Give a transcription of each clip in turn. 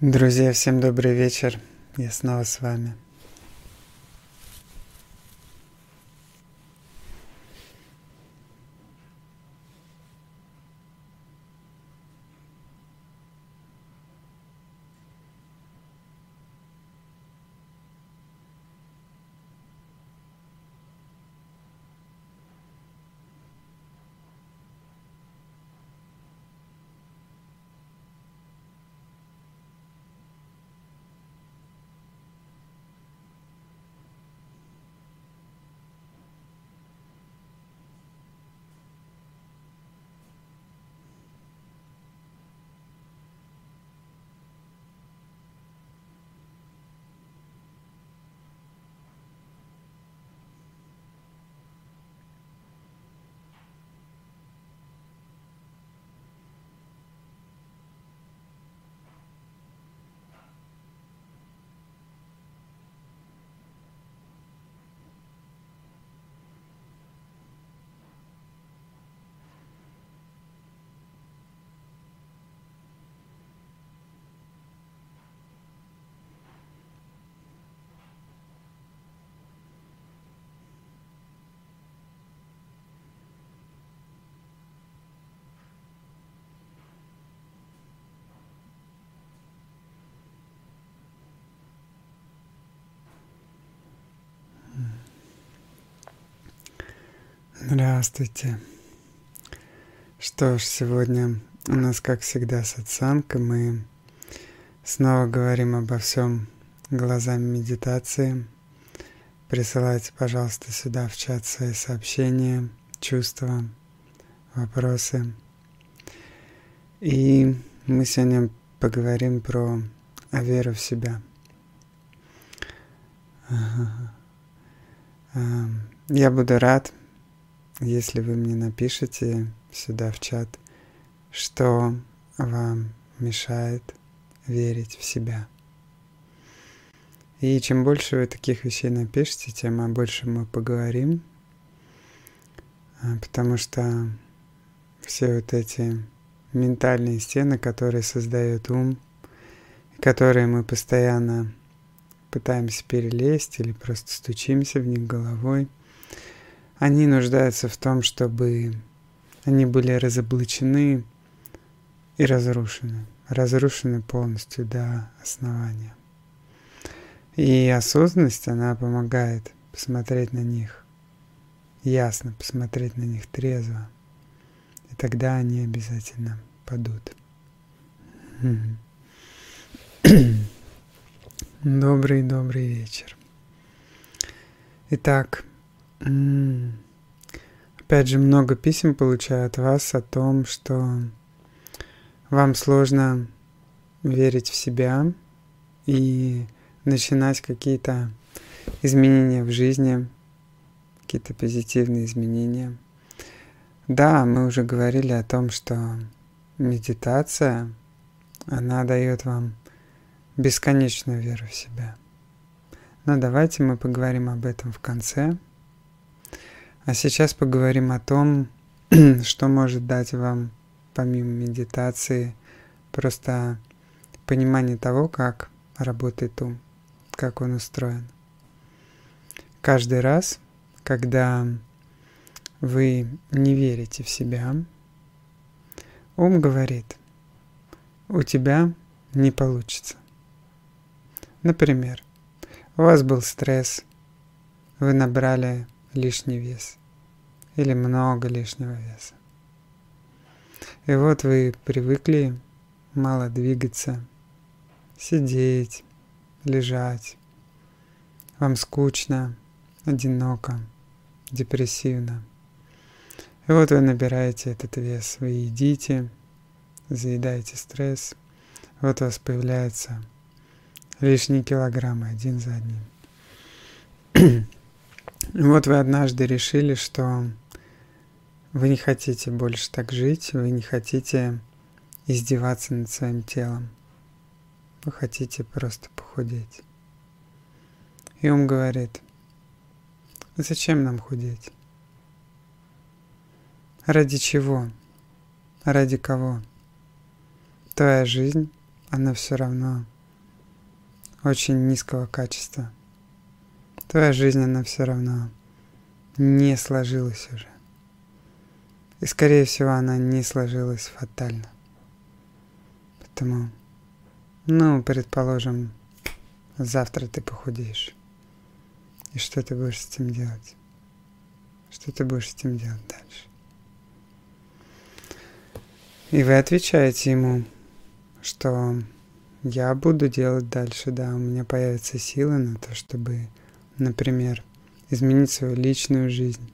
Друзья, всем добрый вечер. Я снова с вами. Здравствуйте. Что ж, сегодня у нас, как всегда, сатсанг, и мы снова говорим обо всем глазами медитации. Присылайте, пожалуйста, сюда в чат свои сообщения, чувства, вопросы. И мы сегодня поговорим про веру в себя. Я буду рад, если вы мне напишите сюда в чат, что вам мешает верить в себя. И чем больше вы таких вещей напишите, тем больше мы поговорим, а, потому что все вот эти ментальные стены, которые создает ум, которые мы постоянно пытаемся перелезть или просто стучимся в них головой – они нуждаются в том, чтобы они были разоблачены и разрушены. Разрушены полностью до основания. И осознанность, она помогает посмотреть на них ясно, посмотреть на них трезво. И тогда они обязательно падут. Добрый-добрый вечер. Итак, Опять же, много писем получаю от вас о том, что вам сложно верить в себя и начинать какие-то изменения в жизни, какие-то позитивные изменения. Да, мы уже говорили о том, что медитация, она дает вам бесконечную веру в себя. Но давайте мы поговорим об этом в конце. А сейчас поговорим о том, что может дать вам, помимо медитации, просто понимание того, как работает ум, как он устроен. Каждый раз, когда вы не верите в себя, ум говорит, у тебя не получится. Например, у вас был стресс, вы набрали лишний вес или много лишнего веса. И вот вы привыкли мало двигаться, сидеть, лежать. Вам скучно, одиноко, депрессивно. И вот вы набираете этот вес, вы едите, заедаете стресс, вот у вас появляются лишние килограммы один за одним. Вот вы однажды решили, что вы не хотите больше так жить, вы не хотите издеваться над своим телом. Вы хотите просто похудеть. И он говорит, зачем нам худеть? Ради чего? Ради кого? Твоя жизнь она все равно очень низкого качества. Твоя жизнь, она все равно не сложилась уже. И, скорее всего, она не сложилась фатально. Поэтому, ну, предположим, завтра ты похудеешь. И что ты будешь с этим делать? Что ты будешь с этим делать дальше? И вы отвечаете ему, что я буду делать дальше, да, у меня появятся силы на то, чтобы, например, изменить свою личную жизнь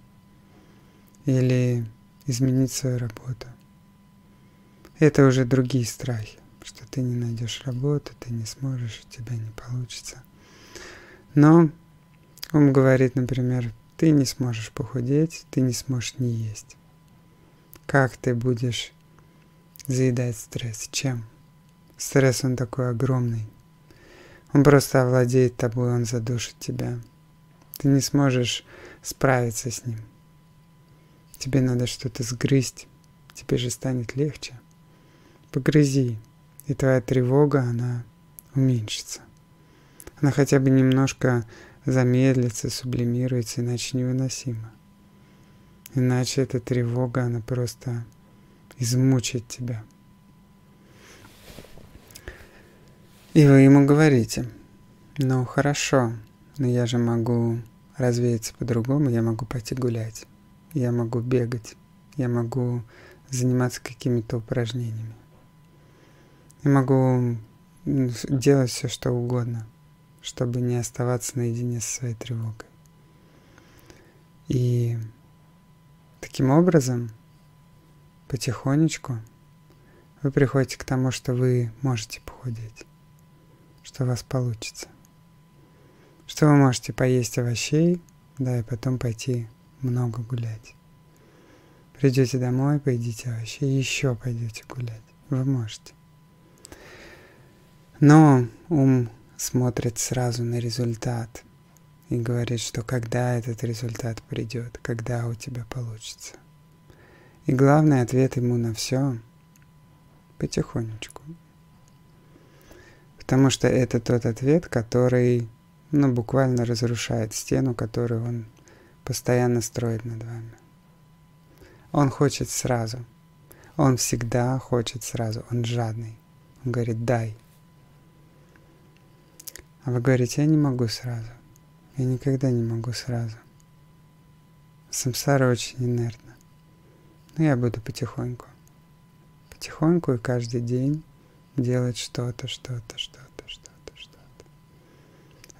или изменить свою работу. Это уже другие страхи, что ты не найдешь работу, ты не сможешь, у тебя не получится. Но он говорит, например, ты не сможешь похудеть, ты не сможешь не есть. Как ты будешь заедать стресс? Чем? Стресс, он такой огромный. Он просто овладеет тобой, он задушит тебя. Ты не сможешь справиться с ним. Тебе надо что-то сгрызть, тебе же станет легче. Погрызи, и твоя тревога, она уменьшится. Она хотя бы немножко замедлится, сублимируется, иначе невыносимо. Иначе эта тревога, она просто измучит тебя. И вы ему говорите, ну хорошо, но я же могу развеяться по-другому, я могу пойти гулять, я могу бегать, я могу заниматься какими-то упражнениями. Я могу делать все, что угодно, чтобы не оставаться наедине со своей тревогой. И таким образом, потихонечку, вы приходите к тому, что вы можете похудеть что у вас получится. Что вы можете поесть овощей, да, и потом пойти много гулять. Придете домой, поедите овощей, еще пойдете гулять. Вы можете. Но ум смотрит сразу на результат и говорит, что когда этот результат придет, когда у тебя получится. И главный ответ ему на все потихонечку, Потому что это тот ответ, который, ну, буквально разрушает стену, которую он постоянно строит над вами. Он хочет сразу. Он всегда хочет сразу. Он жадный. Он говорит, дай. А вы говорите, я не могу сразу. Я никогда не могу сразу. Самсара очень инертна. Но я буду потихоньку. Потихоньку и каждый день делать что-то, что-то, что-то.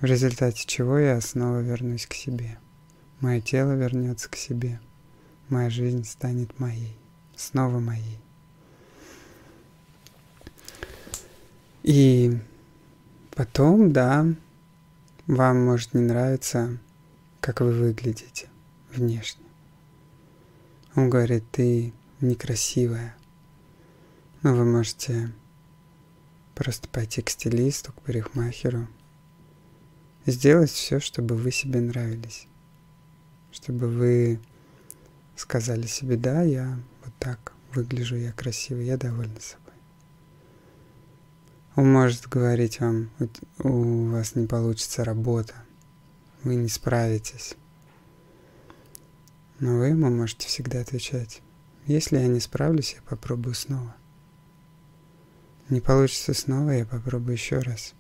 В результате чего я снова вернусь к себе. Мое тело вернется к себе. Моя жизнь станет моей. Снова моей. И потом, да, вам может не нравиться, как вы выглядите внешне. Он говорит, ты некрасивая. Но вы можете Просто пойти к стилисту, к парикмахеру. Сделать все, чтобы вы себе нравились. Чтобы вы сказали себе, да, я вот так выгляжу, я красивый, я довольна собой. Он может говорить вам, у вас не получится работа, вы не справитесь. Но вы ему можете всегда отвечать, если я не справлюсь, я попробую снова. Не получится снова, я попробую еще раз.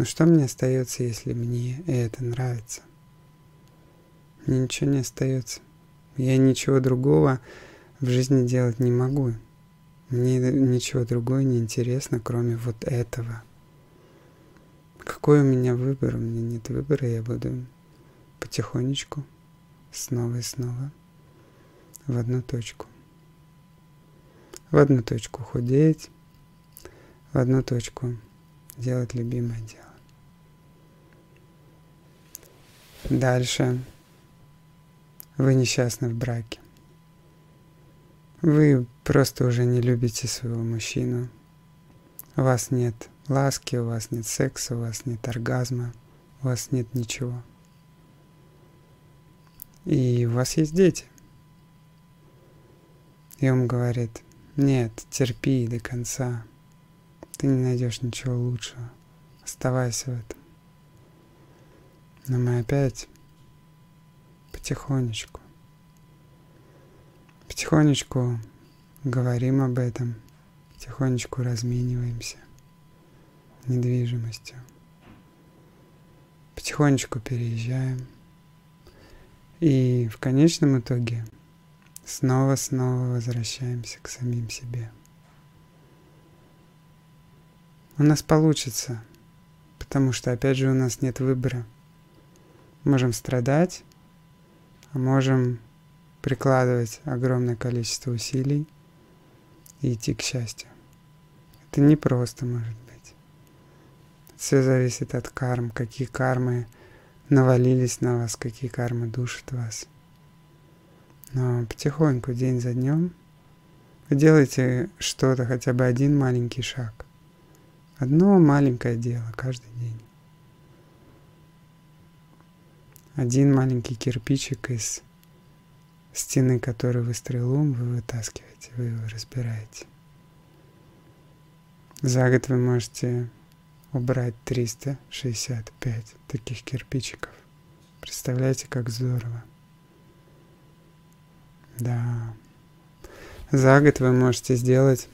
Но что мне остается, если мне это нравится? Мне ничего не остается. Я ничего другого в жизни делать не могу. Мне ничего другого не интересно, кроме вот этого. Какой у меня выбор? У меня нет выбора, я буду потихонечку, снова и снова, в одну точку. В одну точку худеть, в одну точку делать любимое дело. Дальше вы несчастны в браке. Вы просто уже не любите своего мужчину. У вас нет ласки, у вас нет секса, у вас нет оргазма, у вас нет ничего. И у вас есть дети. И он говорит, нет, терпи до конца, ты не найдешь ничего лучшего. Оставайся в этом. Но мы опять потихонечку, потихонечку говорим об этом, потихонечку размениваемся недвижимостью. Потихонечку переезжаем. И в конечном итоге снова-снова возвращаемся к самим себе. У нас получится, потому что, опять же, у нас нет выбора. Можем страдать, а можем прикладывать огромное количество усилий и идти к счастью. Это не просто может быть. Все зависит от карм, какие кармы навалились на вас, какие кармы душат вас. Но потихоньку, день за днем, вы делаете что-то, хотя бы один маленький шаг. Одно маленькое дело каждый день. Один маленький кирпичик из стены, который выстроил ум, вы вытаскиваете, вы его разбираете. За год вы можете убрать 365 таких кирпичиков. Представляете, как здорово. Да. За год вы можете сделать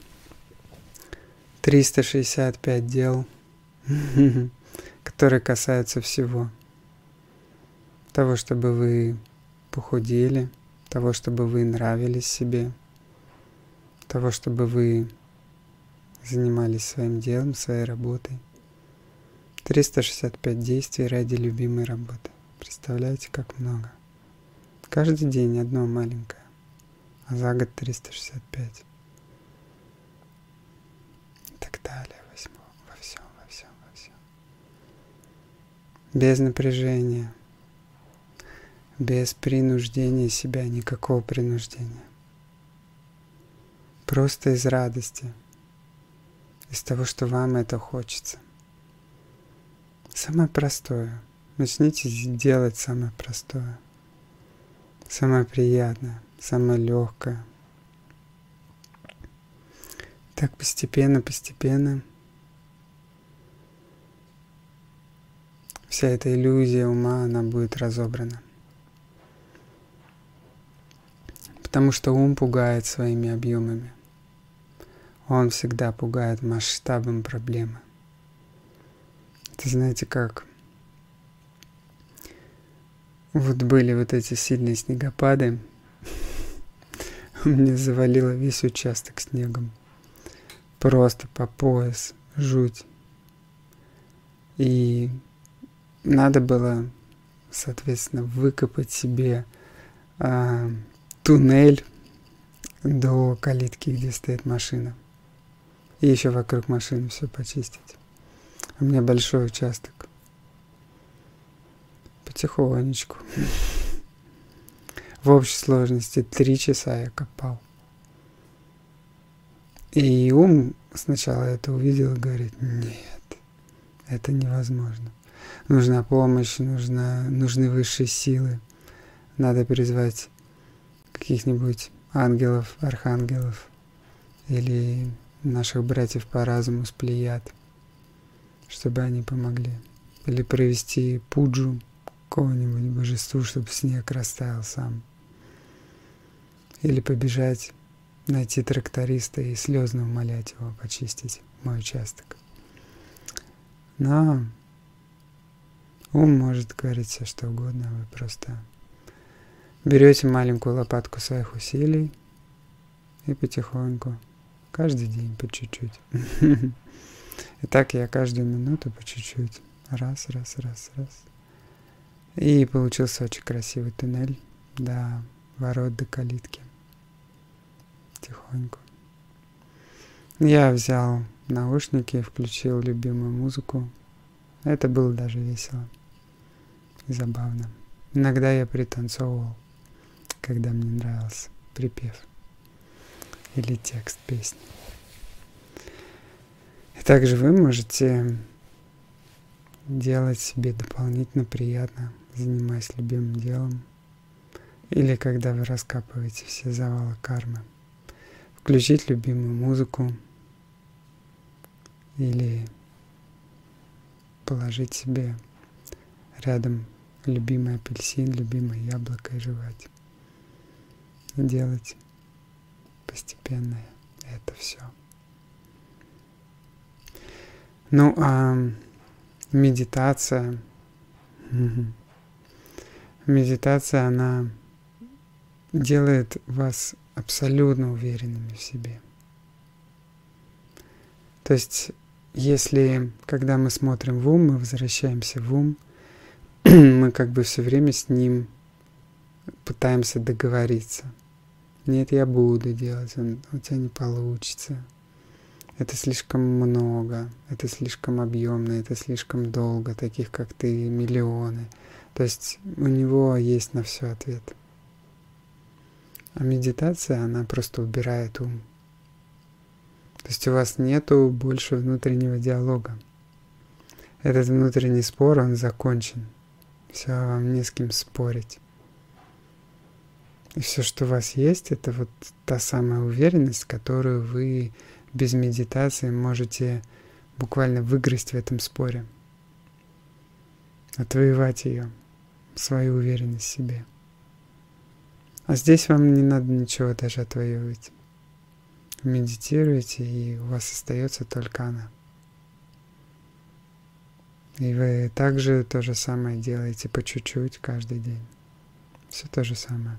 365 дел, которые касаются всего. Того, чтобы вы похудели, того, чтобы вы нравились себе, того, чтобы вы занимались своим делом, своей работой. 365 действий ради любимой работы. Представляете, как много. Каждый день одно маленькое, а за год 365. И так далее, во всем, во всем, во всем. Без напряжения, без принуждения себя, никакого принуждения. Просто из радости, из того, что вам это хочется. Самое простое. Начните делать самое простое. Самое приятное, самое легкое. Так постепенно, постепенно вся эта иллюзия ума, она будет разобрана. Потому что ум пугает своими объемами. Он всегда пугает масштабом проблемы. Это знаете как? Вот были вот эти сильные снегопады. Мне завалило весь участок снегом. Просто по пояс. Жуть. И надо было, соответственно, выкопать себе а, туннель до калитки, где стоит машина. И еще вокруг машины все почистить. У меня большой участок. Потихонечку. В общей сложности три часа я копал. И ум сначала это увидел и говорит, нет, это невозможно. Нужна помощь, нужна, нужны высшие силы. Надо призвать каких-нибудь ангелов, архангелов или наших братьев по разуму с плеяд чтобы они помогли. Или провести пуджу какого-нибудь божеству, чтобы снег растаял сам. Или побежать, найти тракториста и слезно умолять его почистить мой участок. Но ум может говорить все что угодно, вы просто берете маленькую лопатку своих усилий и потихоньку, каждый день по чуть-чуть. И так я каждую минуту по чуть-чуть. Раз, раз, раз, раз. И получился очень красивый туннель до ворот, до калитки. Тихонько. Я взял наушники, включил любимую музыку. Это было даже весело и забавно. Иногда я пританцовывал, когда мне нравился припев или текст песни. И также вы можете делать себе дополнительно приятно, занимаясь любимым делом. Или когда вы раскапываете все завалы кармы. Включить любимую музыку или положить себе рядом любимый апельсин, любимое яблоко и жевать. И делать постепенно это все. Ну, а медитация, медитация, она делает вас абсолютно уверенными в себе. То есть, если, когда мы смотрим в ум, мы возвращаемся в ум, мы как бы все время с ним пытаемся договориться. Нет, я буду делать, у тебя не получится. Это слишком много, это слишком объемно, это слишком долго, таких как ты миллионы. То есть у него есть на все ответ. А медитация, она просто убирает ум. То есть у вас нету больше внутреннего диалога. Этот внутренний спор, он закончен. Все, вам не с кем спорить. И все, что у вас есть, это вот та самая уверенность, которую вы без медитации можете буквально выиграть в этом споре. Отвоевать ее, свою уверенность в себе. А здесь вам не надо ничего даже отвоевывать. Медитируете, и у вас остается только она. И вы также то же самое делаете по чуть-чуть каждый день. Все то же самое.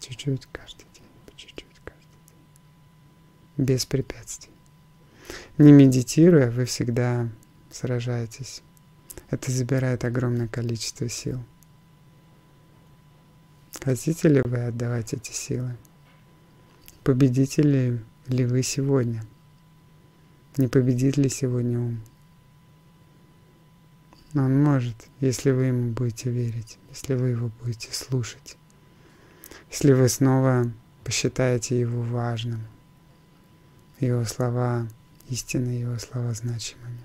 Чуть-чуть каждый день, по чуть-чуть каждый день. Без препятствий. Не медитируя, вы всегда сражаетесь. Это забирает огромное количество сил. Хотите ли вы отдавать эти силы? Победите ли, вы сегодня? Не победит ли сегодня ум? Он может, если вы ему будете верить, если вы его будете слушать, если вы снова посчитаете его важным, его слова истинны, его слова значимыми.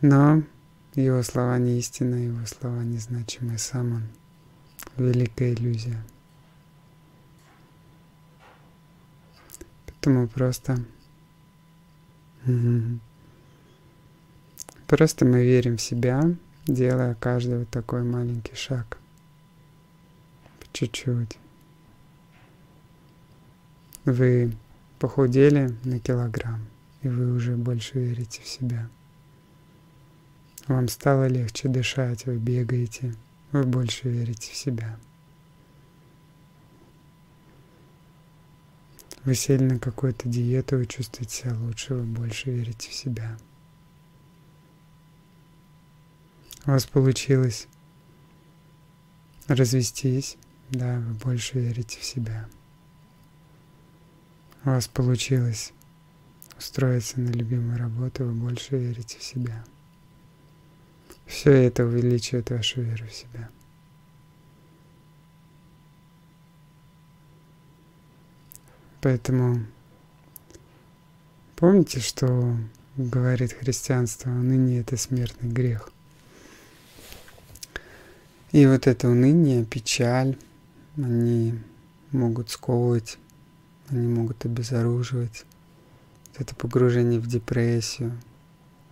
Но его слова не истинны, его слова незначимые, сам он великая иллюзия. Поэтому просто Просто мы верим в себя, делая каждый вот такой маленький шаг. Чуть-чуть. Вы похудели на килограмм, и вы уже больше верите в себя. Вам стало легче дышать, вы бегаете, вы больше верите в себя. Вы сели на какую-то диету, вы чувствуете себя лучше, вы больше верите в себя. у вас получилось развестись, да, вы больше верите в себя. У вас получилось устроиться на любимую работу, вы больше верите в себя. Все это увеличивает вашу веру в себя. Поэтому помните, что говорит христианство, ныне это смертный грех – и вот это уныние, печаль, они могут сковывать, они могут обезоруживать. Это погружение в депрессию,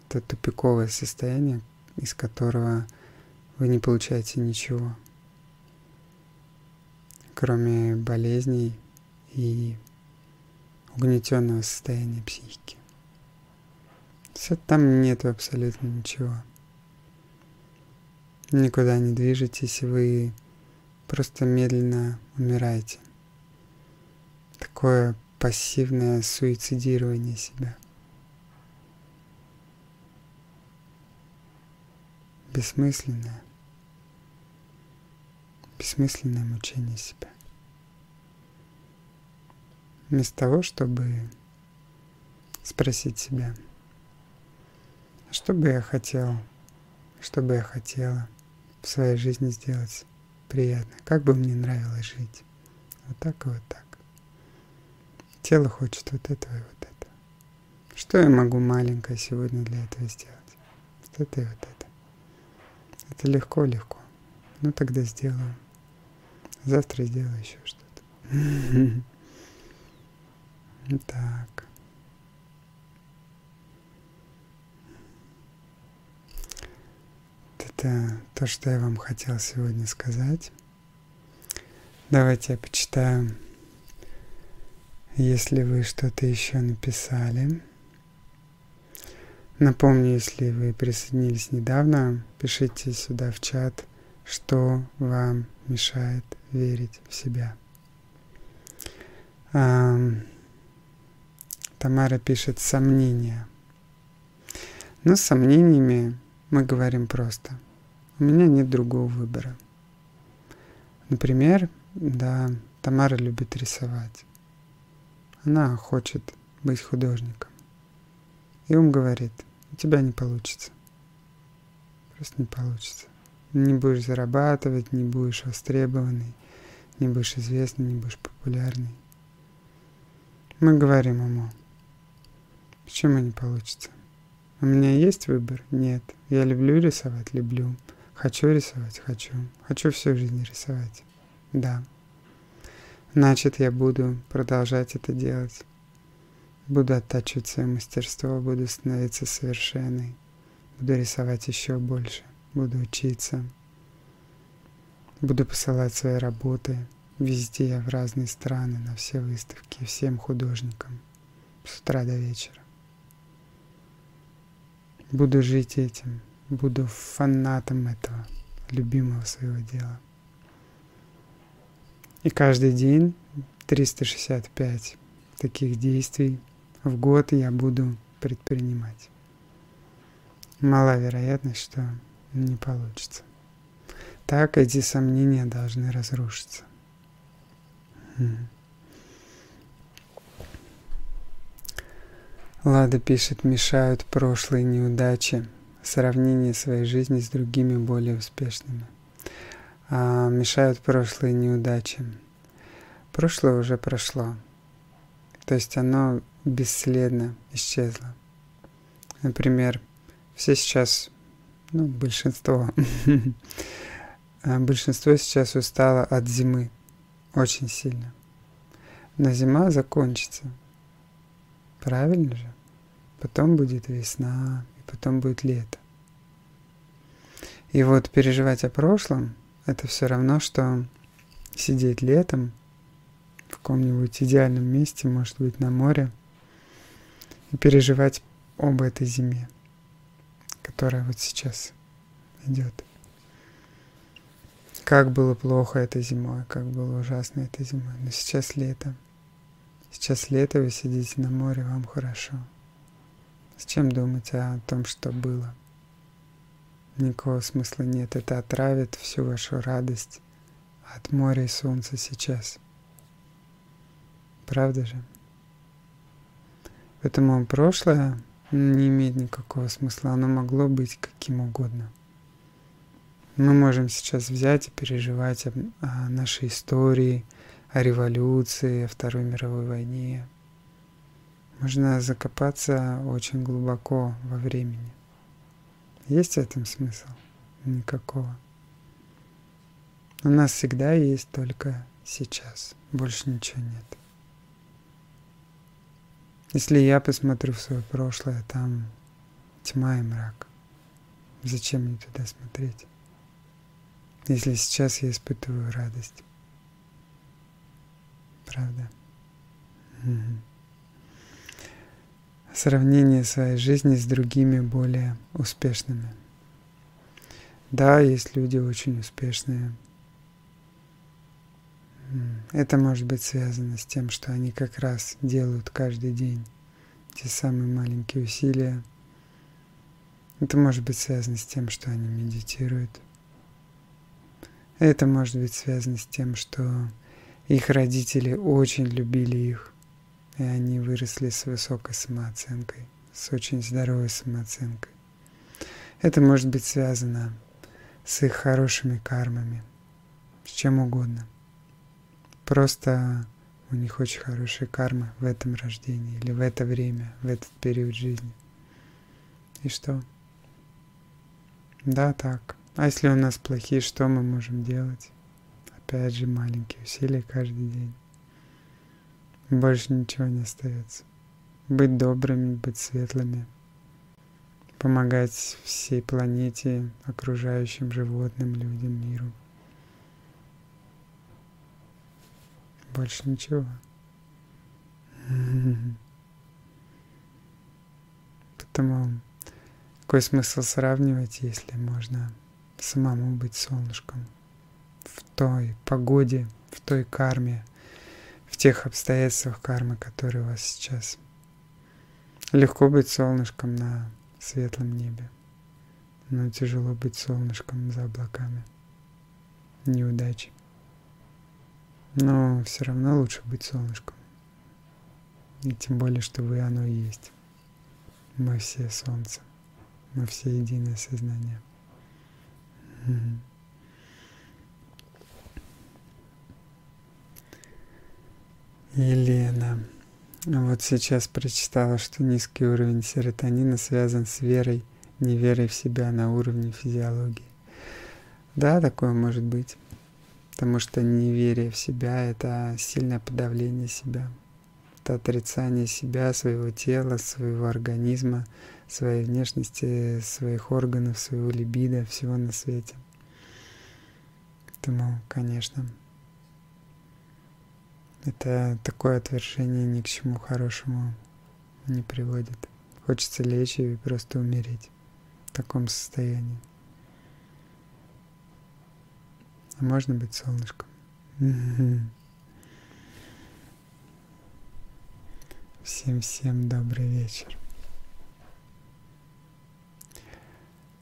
это тупиковое состояние, из которого вы не получаете ничего, кроме болезней и угнетенного состояния психики. Там нет абсолютно ничего никуда не движетесь, вы просто медленно умираете. Такое пассивное суицидирование себя. Бессмысленное. Бессмысленное мучение себя. Вместо того, чтобы спросить себя, «А что бы я хотел, что бы я хотела – в своей жизни сделать приятно. Как бы мне нравилось жить. Вот так и вот так. Тело хочет вот этого и вот этого. Что я могу маленькое сегодня для этого сделать? Вот это и вот это. Это легко, легко. Ну тогда сделаю. Завтра сделаю еще что-то. Так. Это то, что я вам хотел сегодня сказать. Давайте я почитаю, если вы что-то еще написали. Напомню, если вы присоединились недавно, пишите сюда в чат, что вам мешает верить в себя. А, Тамара пишет сомнения. Но с сомнениями мы говорим просто. У меня нет другого выбора. Например, да, Тамара любит рисовать. Она хочет быть художником. И ум говорит, у тебя не получится. Просто не получится. Не будешь зарабатывать, не будешь востребованный, не будешь известный, не будешь популярный. Мы говорим ему, почему не получится? У меня есть выбор? Нет. Я люблю рисовать? Люблю. Хочу рисовать? Хочу. Хочу всю жизнь рисовать? Да. Значит, я буду продолжать это делать. Буду оттачивать свое мастерство, буду становиться совершенной. Буду рисовать еще больше. Буду учиться. Буду посылать свои работы. Везде в разные страны, на все выставки, всем художникам. С утра до вечера. Буду жить этим, буду фанатом этого, любимого своего дела. И каждый день 365 таких действий в год я буду предпринимать. Мала вероятность, что не получится. Так эти сомнения должны разрушиться. Лада пишет, мешают прошлые неудачи, сравнение своей жизни с другими более успешными. А, мешают прошлые неудачи. Прошлое уже прошло. То есть оно бесследно исчезло. Например, все сейчас, ну, большинство, а, большинство сейчас устало от зимы очень сильно. Но зима закончится. Правильно же? Потом будет весна, потом будет лето. И вот переживать о прошлом – это все равно, что сидеть летом в каком-нибудь идеальном месте, может быть, на море, и переживать об этой зиме, которая вот сейчас идет. Как было плохо этой зимой, как было ужасно этой зимой. Но сейчас лето – Сейчас лето, вы сидите на море, вам хорошо. Зачем думать о том, что было? Никакого смысла нет. Это отравит всю вашу радость от моря и солнца сейчас. Правда же? Поэтому прошлое не имеет никакого смысла. Оно могло быть каким угодно. Мы можем сейчас взять и переживать о, о нашей истории – о революции, о Второй мировой войне. Можно закопаться очень глубоко во времени. Есть в этом смысл? Никакого. У нас всегда есть только сейчас. Больше ничего нет. Если я посмотрю в свое прошлое, там тьма и мрак. Зачем мне туда смотреть? Если сейчас я испытываю радость правда? Угу. Сравнение своей жизни с другими более успешными. Да, есть люди очень успешные. Это может быть связано с тем, что они как раз делают каждый день те самые маленькие усилия. Это может быть связано с тем, что они медитируют. Это может быть связано с тем, что их родители очень любили их, и они выросли с высокой самооценкой, с очень здоровой самооценкой. Это может быть связано с их хорошими кармами, с чем угодно. Просто у них очень хорошая карма в этом рождении или в это время, в этот период жизни. И что? Да, так. А если у нас плохие, что мы можем делать? Опять же маленькие усилия каждый день. Больше ничего не остается. Быть добрыми, быть светлыми. помогать всей планете, окружающим животным, людям, миру. Больше ничего. Поэтому какой смысл сравнивать, если можно самому быть солнышком в той погоде, в той карме, тех обстоятельствах кармы, которые у вас сейчас. Легко быть солнышком на светлом небе, но тяжело быть солнышком за облаками. Неудачи. Но все равно лучше быть солнышком. И тем более, что вы оно и есть. Мы все солнце. Мы все единое сознание. Елена. Вот сейчас прочитала, что низкий уровень серотонина связан с верой, неверой в себя на уровне физиологии. Да, такое может быть. Потому что неверие в себя — это сильное подавление себя. Это отрицание себя, своего тела, своего организма, своей внешности, своих органов, своего либидо, всего на свете. Поэтому, конечно, это такое отвержение ни к чему хорошему не приводит. Хочется лечь и просто умереть в таком состоянии. А можно быть солнышком. Всем-всем добрый вечер.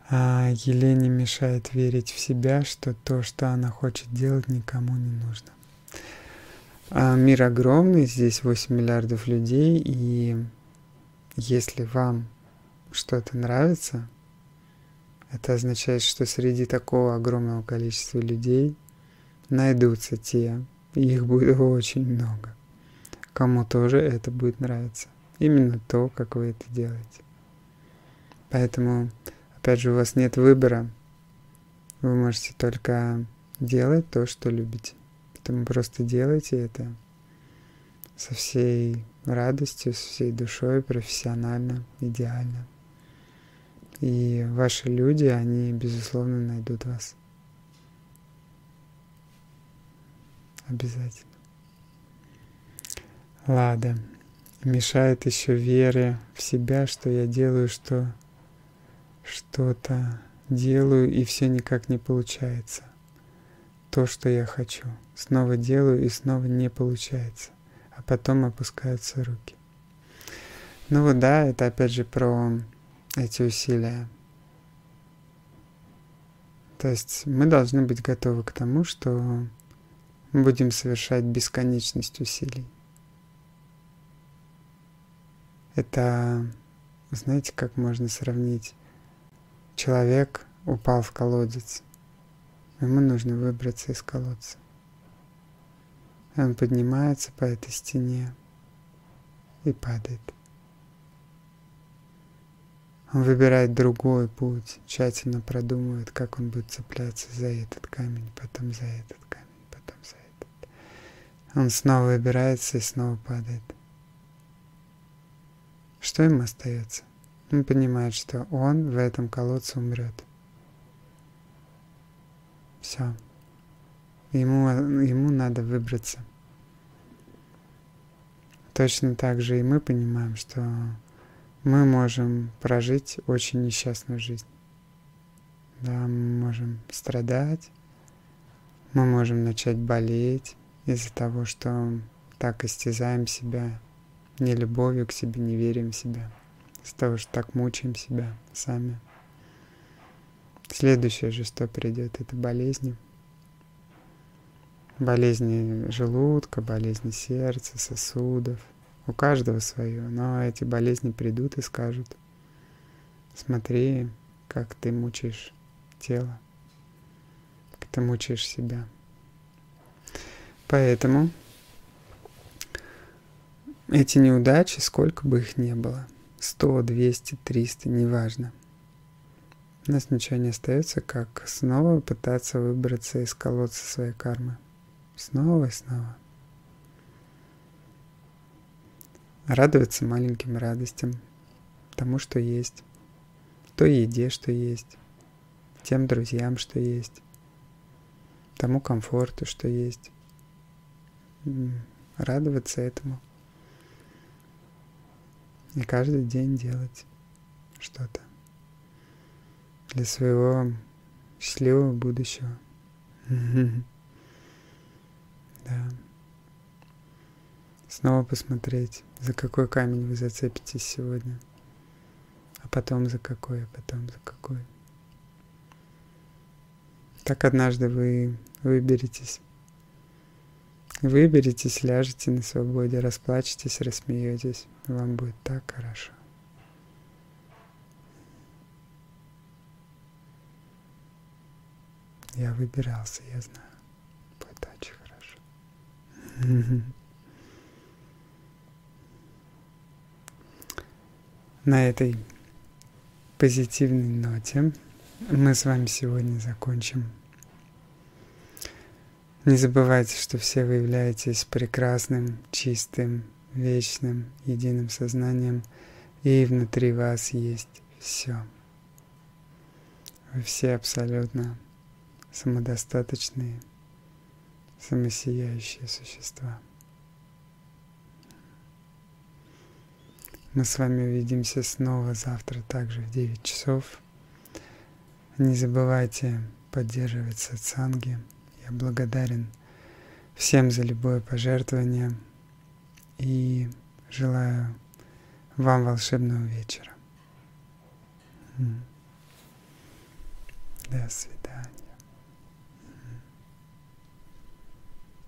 А Елене мешает верить в себя, что то, что она хочет делать, никому не нужно. А мир огромный, здесь 8 миллиардов людей, и если вам что-то нравится, это означает, что среди такого огромного количества людей найдутся те, их будет очень много, кому тоже это будет нравиться. Именно то, как вы это делаете. Поэтому Опять же, у вас нет выбора. Вы можете только делать то, что любите. Поэтому просто делайте это со всей радостью, со всей душой, профессионально, идеально. И ваши люди, они, безусловно, найдут вас. Обязательно. Ладно. Мешает еще вере в себя, что я делаю, что что-то делаю, и все никак не получается. То, что я хочу. Снова делаю, и снова не получается. А потом опускаются руки. Ну вот да, это опять же про эти усилия. То есть мы должны быть готовы к тому, что будем совершать бесконечность усилий. Это, знаете, как можно сравнить Человек упал в колодец. Ему нужно выбраться из колодца. Он поднимается по этой стене и падает. Он выбирает другой путь, тщательно продумывает, как он будет цепляться за этот камень, потом за этот камень, потом за этот. Он снова выбирается и снова падает. Что ему остается? Он понимает, что он в этом колодце умрет. Все. Ему, ему надо выбраться. Точно так же и мы понимаем, что мы можем прожить очень несчастную жизнь. Да, мы можем страдать, мы можем начать болеть из-за того, что так истязаем себя, не любовью к себе, не верим в себя с того, что так мучаем себя сами. Следующее же, что придет, это болезни. Болезни желудка, болезни сердца, сосудов. У каждого свое, но эти болезни придут и скажут, смотри, как ты мучаешь тело, как ты мучаешь себя. Поэтому эти неудачи, сколько бы их ни было – 100, 200, 300, неважно. У нас ничего не остается, как снова пытаться выбраться из колодца своей кармы. Снова и снова. Радоваться маленьким радостям, тому, что есть. той еде, что есть, тем друзьям, что есть, тому комфорту, что есть. Радоваться этому. И каждый день делать что-то для своего счастливого будущего. Да. Снова посмотреть, за какой камень вы зацепитесь сегодня, а потом за какой, а потом за какой. Так однажды вы выберетесь. Выберетесь, ляжете на свободе, расплачетесь, рассмеетесь. Вам будет так хорошо. Я выбирался, я знаю. Будет очень хорошо. На этой позитивной ноте мы с вами сегодня закончим. Не забывайте, что все вы являетесь прекрасным, чистым, вечным, единым сознанием, и внутри вас есть все. Вы все абсолютно самодостаточные, самосияющие существа. Мы с вами увидимся снова завтра, также в 9 часов. Не забывайте поддерживать сатсанги. Я благодарен всем за любое пожертвование и желаю вам волшебного вечера. До свидания.